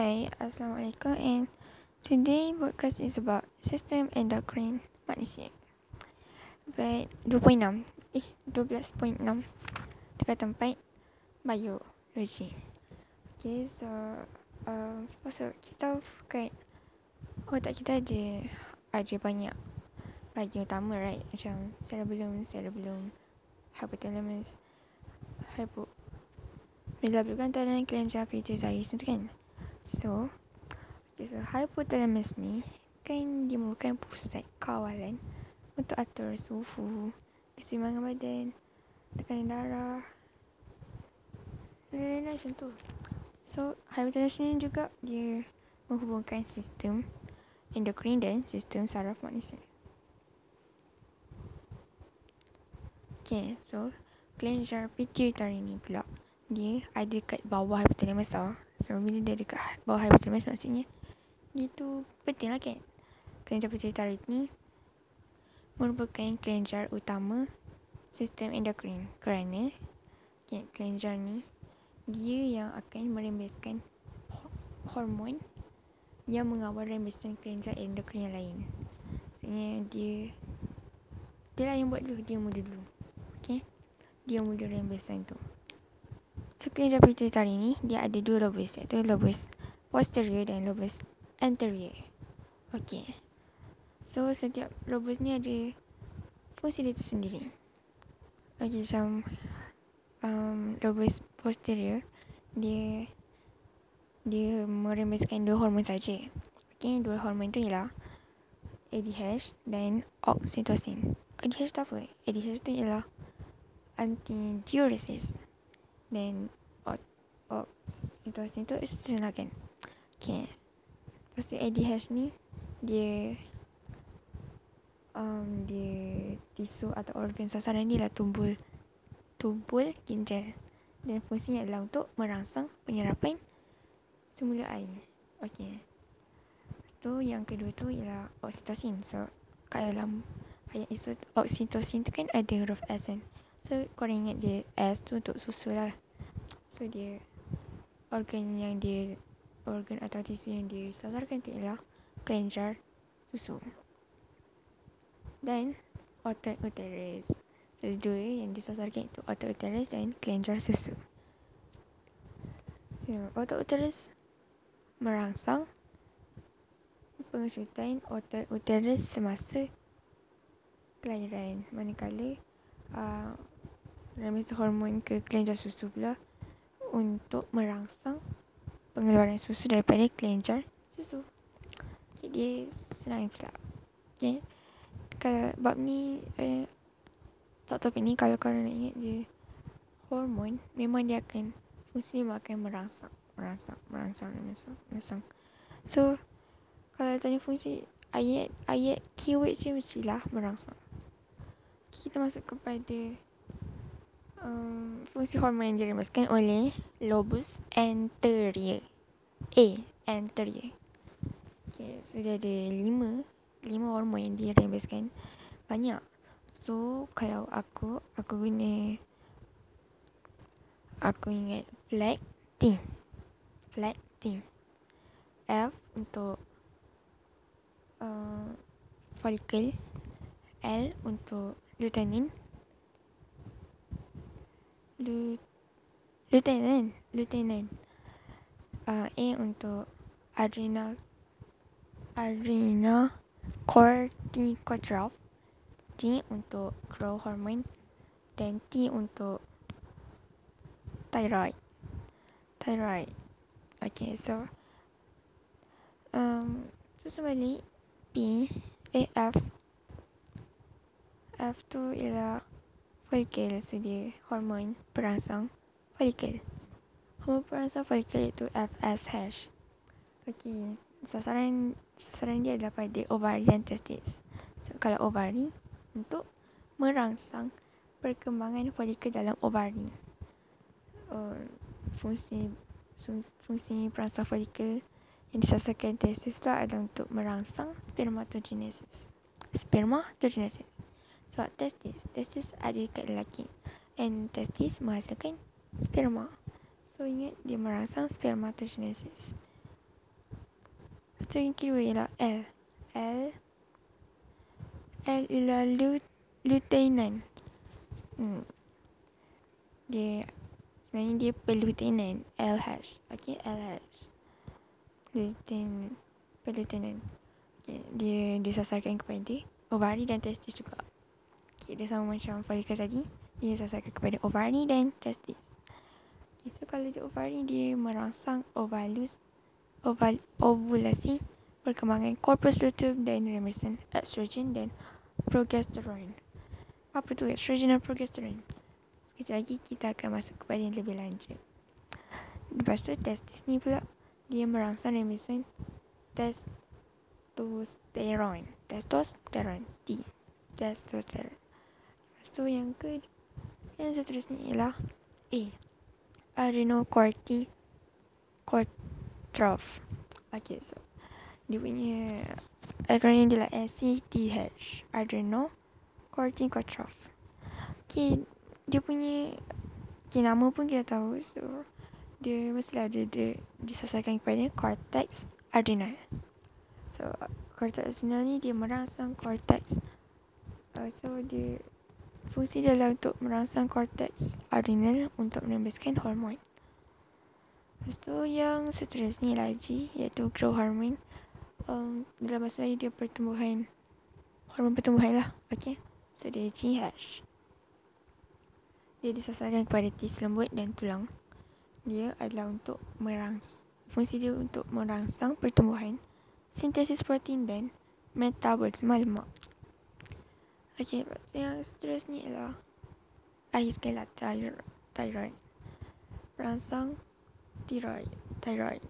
Hi, Assalamualaikum and today podcast is about system endocrine manusia. But 2.6 eh 12.6 dekat tempat biologi. Okay, so uh, so kita kat otak kita ada ada banyak bahagian utama right macam cerebellum, cerebellum, hypothalamus, hypo Bila bukan dalam kelenjar pituitary itu kan So, okay, so hypothalamus ni kan dia merupakan pusat kawalan untuk atur suhu, keseimbangan badan, tekanan darah, lain-lain macam tu. So, hypothalamus ni juga dia menghubungkan sistem endokrin dan sistem saraf manusia. Okay, so kelenjar pituitary ni pula dia ada kat bawah hypothalamus tau. So bila dia dekat bawah hypothalamus maksudnya dia tu penting lah kan. Kelenjar pituitary ni merupakan kelenjar utama sistem endokrin kerana okay, kelenjar ni dia yang akan merembeskan hormon yang mengawal rembesan kelenjar endokrin yang lain. Maksudnya dia dia lah yang buat dulu, dia mula dulu. Okay? Dia mula rembesan tu. Kelenjar pituitary ni dia ada dua lobus iaitu lobus posterior dan lobus anterior. Okey. So setiap lobus ni ada fungsi dia sendiri. Okey, macam um, lobus posterior dia dia merembeskan dua hormon saja. Okey, dua hormon tu ialah ADH dan oxytocin. ADH tu apa? ADH tu ialah antidiuresis dan oxytocin tu estrogen lah kan okay. Lepas tu ADH ni dia um, dia tisu atau organ sasaran ni lah tumbul tumbul ginjal. Dan fungsinya adalah untuk merangsang penyerapan semula air. Okay. Tu yang kedua tu ialah oxytocin so kat dalam ayat oxytocin tu kan ada huruf S kan So korang ingat dia S tu untuk susu lah. So dia Organ yang dia Organ atau tisu yang dia sasarkan tu ialah Kelenjar susu. Dan Otot uterus Ada dua yang disasarkan itu Otot uterus dan kelenjar susu. So otot uterus Merangsang Pengecutan otot uterus semasa Kelahiran. Manakala uh, remisi hormon ke kelenjar susu pula untuk merangsang pengeluaran susu daripada kelenjar susu. Jadi senang je. Okay. Kalau bab ni eh, tak topik ni kalau korang nak ingat dia hormon memang dia akan fungsi memang akan merangsang merangsang merangsang merangsang merangsang. So kalau tanya fungsi ayat ayat keyword je mestilah merangsang. Kita masuk kepada um, fungsi hormon yang dirembeskan oleh lobus anterior. A, anterior. Okay, so dia ada lima, lima hormon yang dirembeskan. Banyak. So, kalau aku, aku guna, aku ingat flat T. Flat T. F untuk uh, follicle. L untuk lutein. Lieutenant Lieutenant. Uh, A untuk Adrenal Adrenal Corticotrope G untuk growth hormone. Dan T untuk thyroid. Thyroid. Okay so um so sebalik P A F. F tu ialah folikel sedia hormon perangsang folikel. Hormon perangsang folikel itu FSH. Okey, sasaran sasaran dia adalah pada ovari dan testis. So, kalau ovari untuk merangsang perkembangan folikel dalam ovari. Uh, fungsi fungsi perangsang folikel yang disasarkan testis pula adalah untuk merangsang spermatogenesis. Spermatogenesis. Sebab testis, testis ada kat lelaki. And testis menghasilkan sperma. So ingat dia merangsang spermatogenesis. Lepas tu yang kedua ialah L. L. L ialah lut, lutein. Hmm. Dia sebenarnya dia pelutinan L hash. Okay, L hash. Lutein. Pelutinan. Okay, dia disasarkan kepada ovari dan testis juga. Okay, dia sama macam folikel tadi. Dia disasarkan kepada ovari dan testis. Okay, so kalau di ovari dia merangsang ovalus oval, ovulasi perkembangan corpus luteum dan remisin estrogen dan progesteron. Apa tu estrogen dan progesteron? Sekejap lagi kita akan masuk kepada yang lebih lanjut. Lepas tu testis ni pula dia merangsang remisin testosteron. Testosteron. T. Testosteron. Lepas tu yang ke yang seterusnya ialah A. Adrenocorticotrophs. Okay, so dia punya akronim dia lah ACTH. Adrenocorticotrophs. Okay, dia punya okay, nama pun kita tahu so dia mestilah ada dia disasarkan kepada cortex adrenal so cortex adrenal ni dia merangsang cortex uh, so dia fungsi dia untuk merangsang cortex adrenal untuk menembuskan hormon Lepas tu yang seterusnya lagi iaitu growth hormone. Um, dalam bahasa Melayu dia pertumbuhan hormon pertumbuhan lah. Okay. So dia GH. Dia disasarkan kepada tis lembut dan tulang. Dia adalah untuk merangsa fungsi dia untuk merangsang pertumbuhan, sintesis protein dan metabolisme lemak. Okey, yang seterusnya ialah akhir sekali lah thyroid. Merangsang thyroid, thyroid,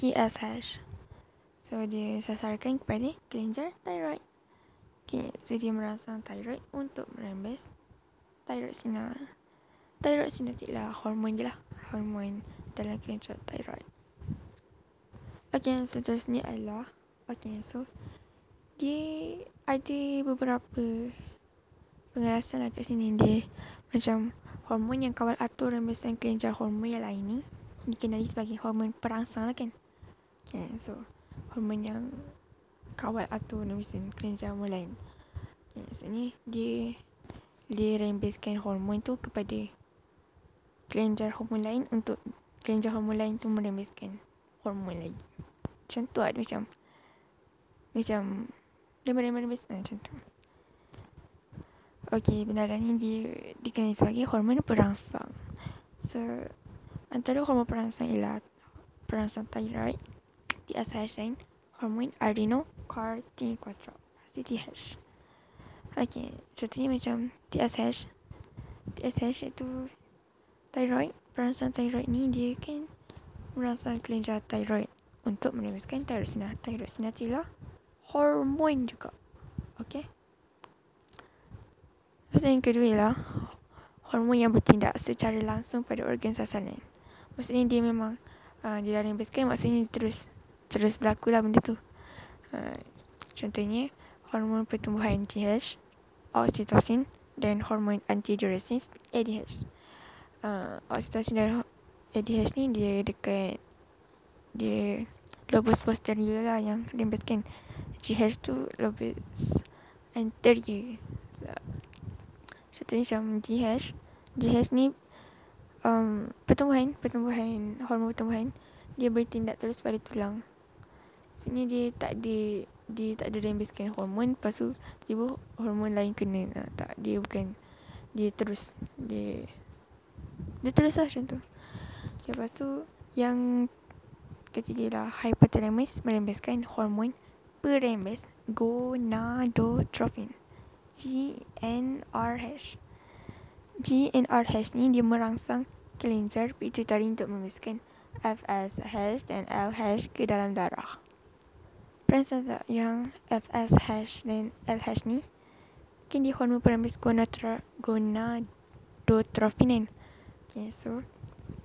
TSH. So dia sasarkan kepada kelenjar thyroid. Okay, so dia merangsang thyroid untuk merembes thyroid sinar thyroid sinetik lah hormon je lah hormon dalam kelenjar thyroid Okay, yang seterusnya adalah Okay, so Dia ada beberapa Pengalasan lah kat sini Dia macam Hormon yang kawal atur rembesan kelenjar hormon yang lain ni Dikenali sebagai hormon perangsang lah kan Okay, so Hormon yang Kawal atur rembesan kelenjar hormon lain Okay, so ni Dia Dia rembeskan hormon tu kepada kelenjar hormon lain untuk kelenjar hormon lain tu merembeskan hormon lagi. Macam tu ada macam macam dia merembes eh, macam tu. Okey, benarkan ni dia dikenali sebagai hormon perangsang. So, antara hormon perangsang ialah perangsang thyroid, TSH dan hormon adrenocorticotrophs, CTH. Okey, contohnya macam TSH. TSH itu thyroid perangsang thyroid ni dia kan merangsang kelenjar thyroid untuk menembuskan tyrosina tyrosina ialah hormon juga okey Lepas yang kedua ialah hormon yang bertindak secara langsung pada organ sasaran. Maksudnya dia memang uh, dia dah rembeskan maksudnya terus terus berlaku lah benda tu. Uh, contohnya hormon pertumbuhan GH, oksitosin dan hormon antidiuresis ADH uh, oksitosin dan ADH ni dia dekat dia lobus posterior lah yang rembeskan GH tu lobus anterior so, contohnya macam GH GH ni um, pertumbuhan pertumbuhan hormon pertumbuhan dia bertindak terus pada tulang. Sini dia tak ada dia tak ada rembeskan hormon lepas tu tiba hormon lain kena. Uh, tak dia bukan dia terus dia dia terus lah macam tu. Okay, Lepas tu Yang Ketiga lah Hypothalamus Merembeskan hormon Perembes Gonadotropin GNRH GNRH ni dia merangsang kelenjar pituitari untuk merembeskan FSH dan LH ke dalam darah. Perasan tak yang FSH dan LH ni kan dia hormon perembes gonadotropin kan? Okay, so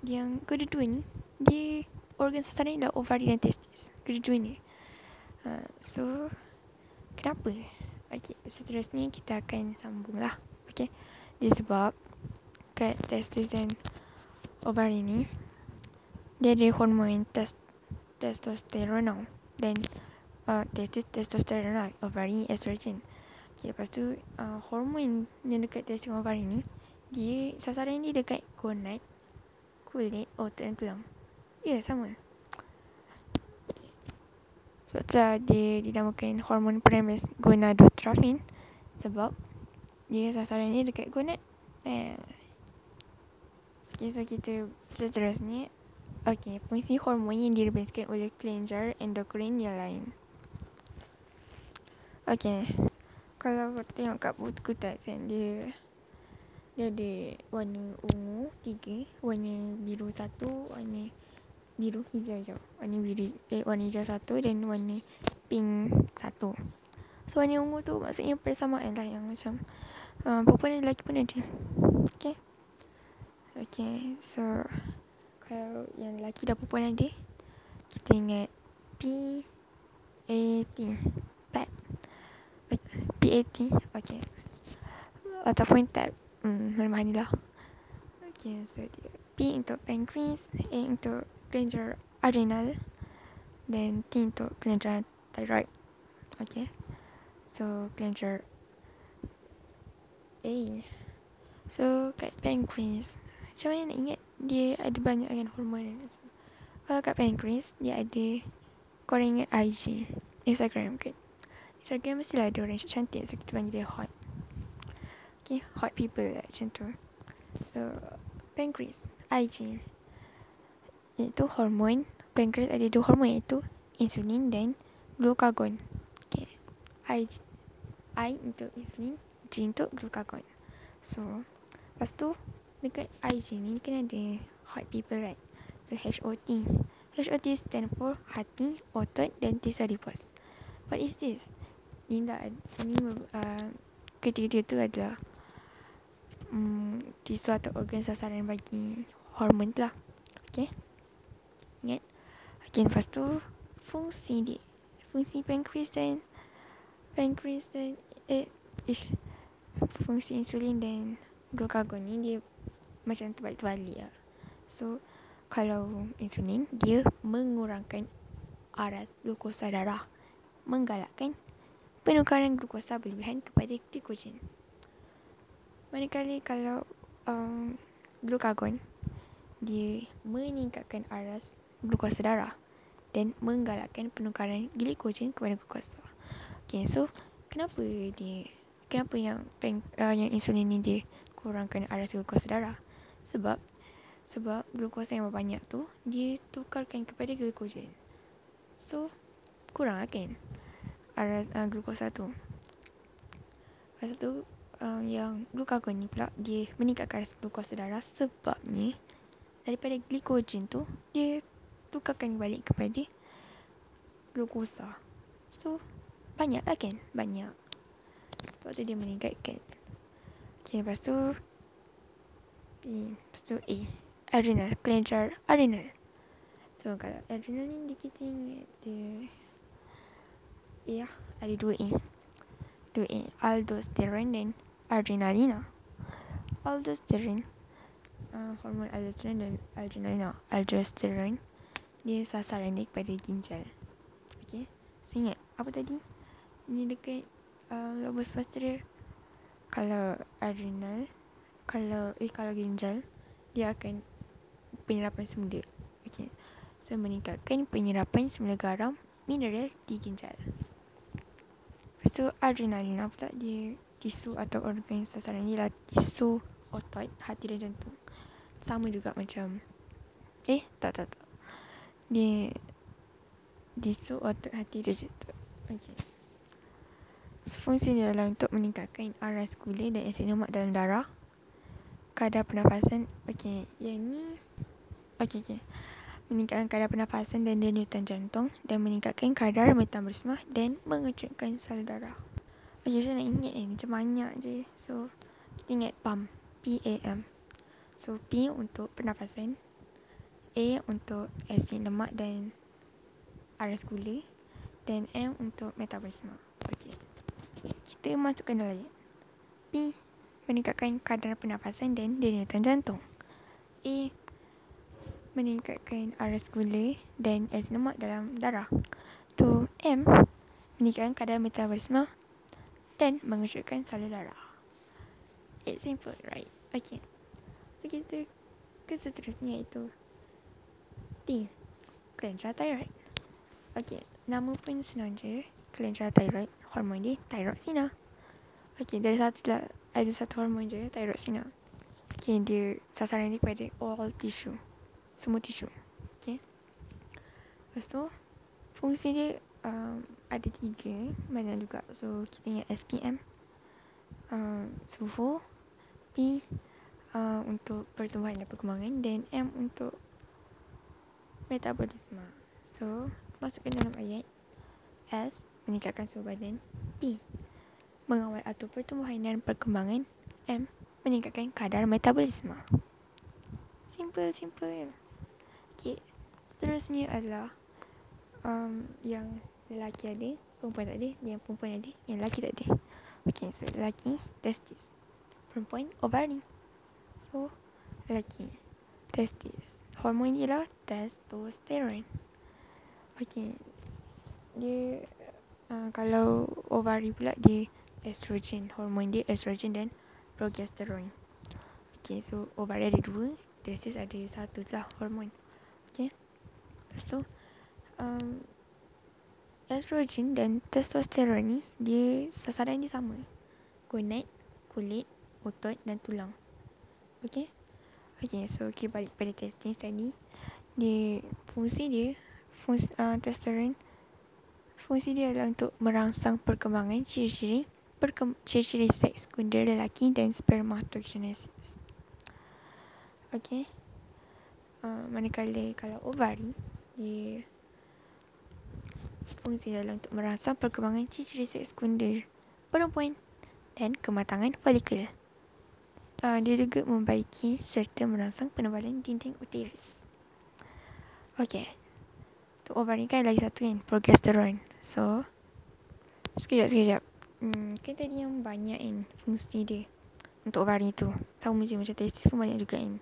yang kedua ni dia organ sasaran adalah ovari dan testis. Kedua ni. Uh, so kenapa? Okay, seterusnya kita akan sambung lah. Okay, dia sebab kat testis dan ovari ni dia ada hormon test testosteron dan uh, testosterone lah ovary estrogen. Okay, lepas tu uh, hormon yang dekat testis ovary ni dia sasaran dia dekat gonad kulit otot dan tulang. Ya yeah, sama sebab tu lah dia dinamakan hormon primus gonadotropin sebab dia sasaran dia dekat gonad eh. Okay, so kita seterusnya Okay, fungsi hormon yang direbaskan oleh kelenjar endokrin yang lain. Okay, kalau kau tengok kat buku teks kan, dia dia ada warna ungu tiga, warna biru satu, warna biru hijau hijau. Warna biru eh warna hijau satu dan warna pink satu. So warna ungu tu maksudnya persamaan lah yang macam uh, perempuan dan lelaki pun ada. Okay. Okay, so kalau yang lelaki dan perempuan ada kita ingat P A T PAT P A T okay ataupun tab hmm mana lah okay so dia P untuk pancreas A untuk kelenjar adrenal dan T untuk kelenjar thyroid okay. So kelenjar A. So kat pancreas macam mana nak ingat dia ada banyak kan hormon dan so, kalau kat pancreas dia ada korang ingat IG Instagram kan Instagram mestilah ada orang cantik so kita panggil dia hot. Okay hot people lah macam tu. So pancreas IG iaitu hormon pancreas ada dua hormon iaitu insulin dan glucagon. Okay. IG I untuk insulin G untuk glucagon. So lepas tu dekat IG ni kan ada hot people right? So HOT HOT stand for hati otot dan T adipose what is this? Ni lah ini uh, ketiga-tiga tu adalah um, tisu atau organ sasaran bagi hormon tu lah. Okay ingat okay lepas tu fungsi dia fungsi pancreas dan pancreas dan eh ish, fungsi insulin dan glucagon ni dia macam terbalik-terbalik lah. So, kalau insulin, dia mengurangkan aras glukosa darah. Menggalakkan penukaran glukosa berlebihan kepada glikogen. Manakala kalau um, glukagon, dia meningkatkan aras glukosa darah dan menggalakkan penukaran glikogen kepada glukosa. Okay, so kenapa dia, kenapa yang uh, yang insulin ni dia kurangkan aras glukosa darah? Sebab sebab glukosa yang banyak tu dia tukarkan kepada glukogen. So kurang lah kan aras uh, glukosa tu. Lepas tu um, yang glukagon ni pula dia meningkatkan aras glukosa darah sebabnya daripada glukogen tu dia tukarkan balik kepada glukosa. So banyak lah kan? Banyak. Sebab tu dia meningkatkan. Okay, lepas tu B. Lepas tu A. Adrenal. Kelenjar adrenal. So, kalau adrenal ni kita ingat dia... A lah. Ada dua A. Dua A. Aldosterone dan adrenalina. Aldosterone. Uh, hormon aldosterone dan adrenalina. Aldosterone. Dia sasaran dia kepada ginjal. Okay. So, ingat. Apa tadi? Ini dekat uh, lobus posterior. Kalau adrenal kalau eh kalau ginjal dia akan penyerapan semula. Okey. So meningkatkan penyerapan semula garam mineral di ginjal. Lepas tu adrenalin pula dia tisu atau organ sasaran dia lah tisu otot hati dan jantung. Sama juga macam eh tak tak tak. Dia tisu otot hati jantung. Okey. So, fungsi dia adalah untuk meningkatkan aras gula dan asid lemak dalam darah. Kadar pernafasan okey yang ni okey okey. Meningkatkan kadar pernafasan dan denyutan jantung dan meningkatkan kadar metabolisme dan mengecutkan sel darah. Okey saya nak ingat ni macam banyak je. So kita ingat PAM P A M. So P untuk pernafasan A untuk asid lemak dan aras gula dan M untuk metabolisme okey kita masukkan dalam ayat P meningkatkan kadar pernafasan dan denyutan jantung. A. Meningkatkan aras gula dan asid lemak dalam darah. Tu M. meningkatkan kadar metabolisme dan mengejutkan salur darah. It's simple, right? Okay. So, kita ke seterusnya iaitu T. Kelenjar thyroid. Okay, nama pun senang je. Kelenjar thyroid, hormon dia thyroxina. Okay, dari satu lah, ada satu hormon je, thyroxina. Okay, dia sasaran dia kepada all tissue. Semua tisu. Okay. Lepas tu, fungsi dia um, ada tiga. Banyak juga. So, kita ingat SPM. Um, suhu. P uh, untuk pertumbuhan dan perkembangan. Dan M untuk metabolisme. So, masuk ke dalam ayat. S. Meningkatkan suhu badan. P. Mengawal atur pertumbuhan dan perkembangan. M. Meningkatkan kadar metabolisme. Simple, simple. Okay. Seterusnya adalah um, yang lelaki ada, perempuan tak ada, yang perempuan ada, yang lelaki tak ada. Okay, so lelaki, testis. Perempuan, ovari. So, lelaki, testis. Hormon dia lah testosterone. Okay. Dia, uh, kalau ovari pula, dia estrogen. Hormon dia estrogen dan progesterone. Okay, so ovari ada dua, testis ada satu lah hormon. Okay. Lepas tu, um, estrogen dan testosteron ni dia sasaran dia sama. Gonad, kulit, otot dan tulang. Okay. Okay, so okay, balik pada testis tadi. Dia, fungsi dia, fungsi uh, testosteron, fungsi dia adalah untuk merangsang perkembangan ciri-ciri perkem- ciri-ciri seks kunder lelaki dan spermatogenesis. Okay. Uh, manakala kalau ovari, dia fungsi dalam untuk merangsang perkembangan ciri-ciri seks sekunder perempuan dan kematangan folikel. Uh, dia juga membaiki serta merangsang penebalan dinding uterus. Okey. Untuk ovari kan lagi satu kan, progesteron. So, sekejap, sekejap. Hmm, kan tadi yang banyak kan fungsi dia untuk ovari tu. Sama je macam testis pun banyak juga kan.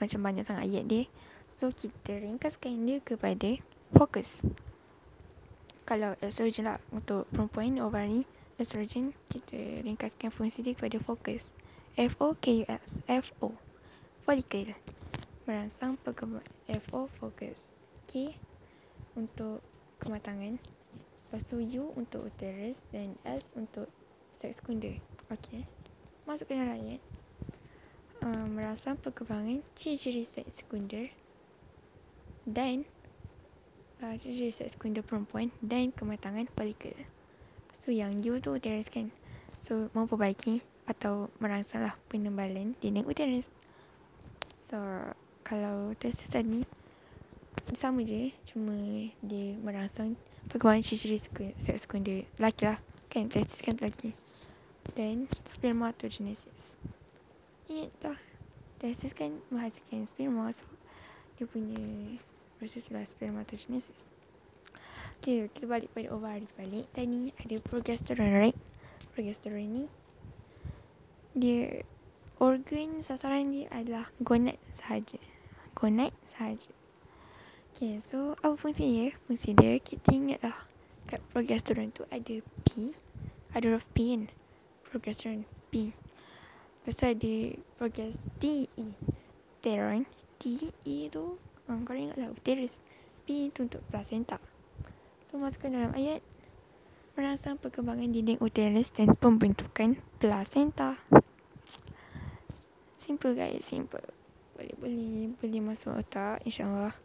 Macam banyak sangat ayat dia. So, kita ringkaskan dia kepada fokus kalau estrogen lah untuk perempuan ovari estrogen kita ringkaskan fungsi dia kepada fokus F O K U S F O. Follicle merangsang perkembangan. F O fokus. K untuk kematangan. Lepas tu U untuk uterus dan S untuk seks sekunder okey masuk ke ayat uh, merangsang perkembangan ciri-ciri seks sekunder dan uh, jadi seks sekunder perempuan dan kematangan folikel. So yang U tu uterus kan. So memperbaiki atau merangsang lah penebalan dinding uterus. So kalau testis tadi sama je cuma dia merangsang perkembangan ciri-ciri seks sekunder lelaki lah kan testis kan lelaki dan spermatogenesis ingatlah testis kan menghasilkan sperma so dia punya proses lah spermatogenesis. Okay, kita balik pada ovari balik. Tadi ada progesteron, right? Progesteron ni, dia organ sasaran dia adalah gonad sahaja. Gonad sahaja. Okay, so apa fungsi dia? Fungsi dia, kita ingatlah kat progesteron tu ada P. Ada huruf P kan? Progesteron P. Lepas tu ada progest T, E. Teron. T, E tu Hmm, kau ingatlah uterus. P itu untuk placenta. So masukkan dalam ayat merangsang perkembangan dinding uterus dan pembentukan placenta. Simple guys, simple. Boleh boleh boleh masuk otak insyaallah.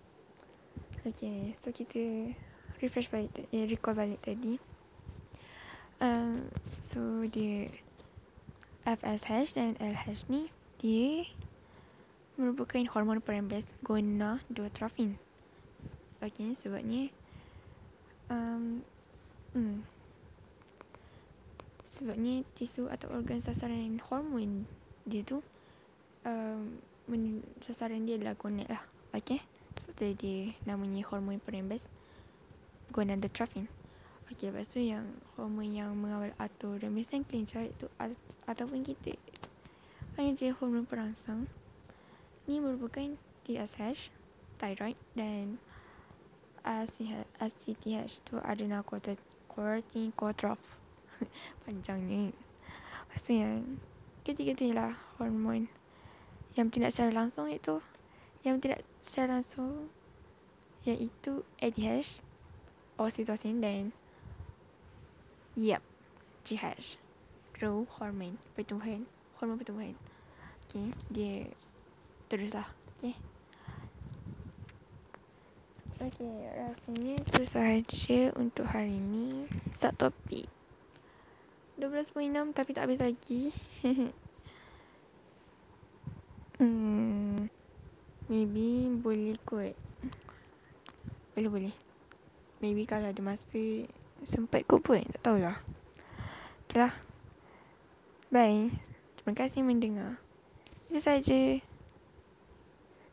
Okay, so kita refresh balik, eh, recall balik tadi. Um, so dia FSH dan LH ni dia merupakan hormon perembes gonadotropin. Okey, sebabnya um, hmm, sebabnya tisu atau organ sasaran hormon dia tu um, sasaran dia adalah gonad lah. Okey. Sebab dia namanya hormon perembes gonadotropin. Okey, lepas tu yang hormon yang mengawal atur remisan kelenjar itu ataupun kita hanya je hormon perangsang Ni merupakan TSH, thyroid dan ACTH tu adrenal 14 quadrop panjangnya lepas tu yang ketiga tu ialah hormon yang tidak secara langsung iaitu yang tidak secara langsung iaitu ADH oxytocin dan yep GH growth hormone pertumbuhan hormon pertumbuhan okay dia teruslah okay Okay, rasanya itu sahaja untuk hari ini. Subtopik. 12.6 tapi tak habis lagi. hmm, maybe boleh kot. Boleh, boleh. Maybe kalau ada masa sempat kot pun. Tak tahulah. Okay lah. Bye. Terima kasih mendengar. Itu sahaja.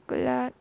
Good luck.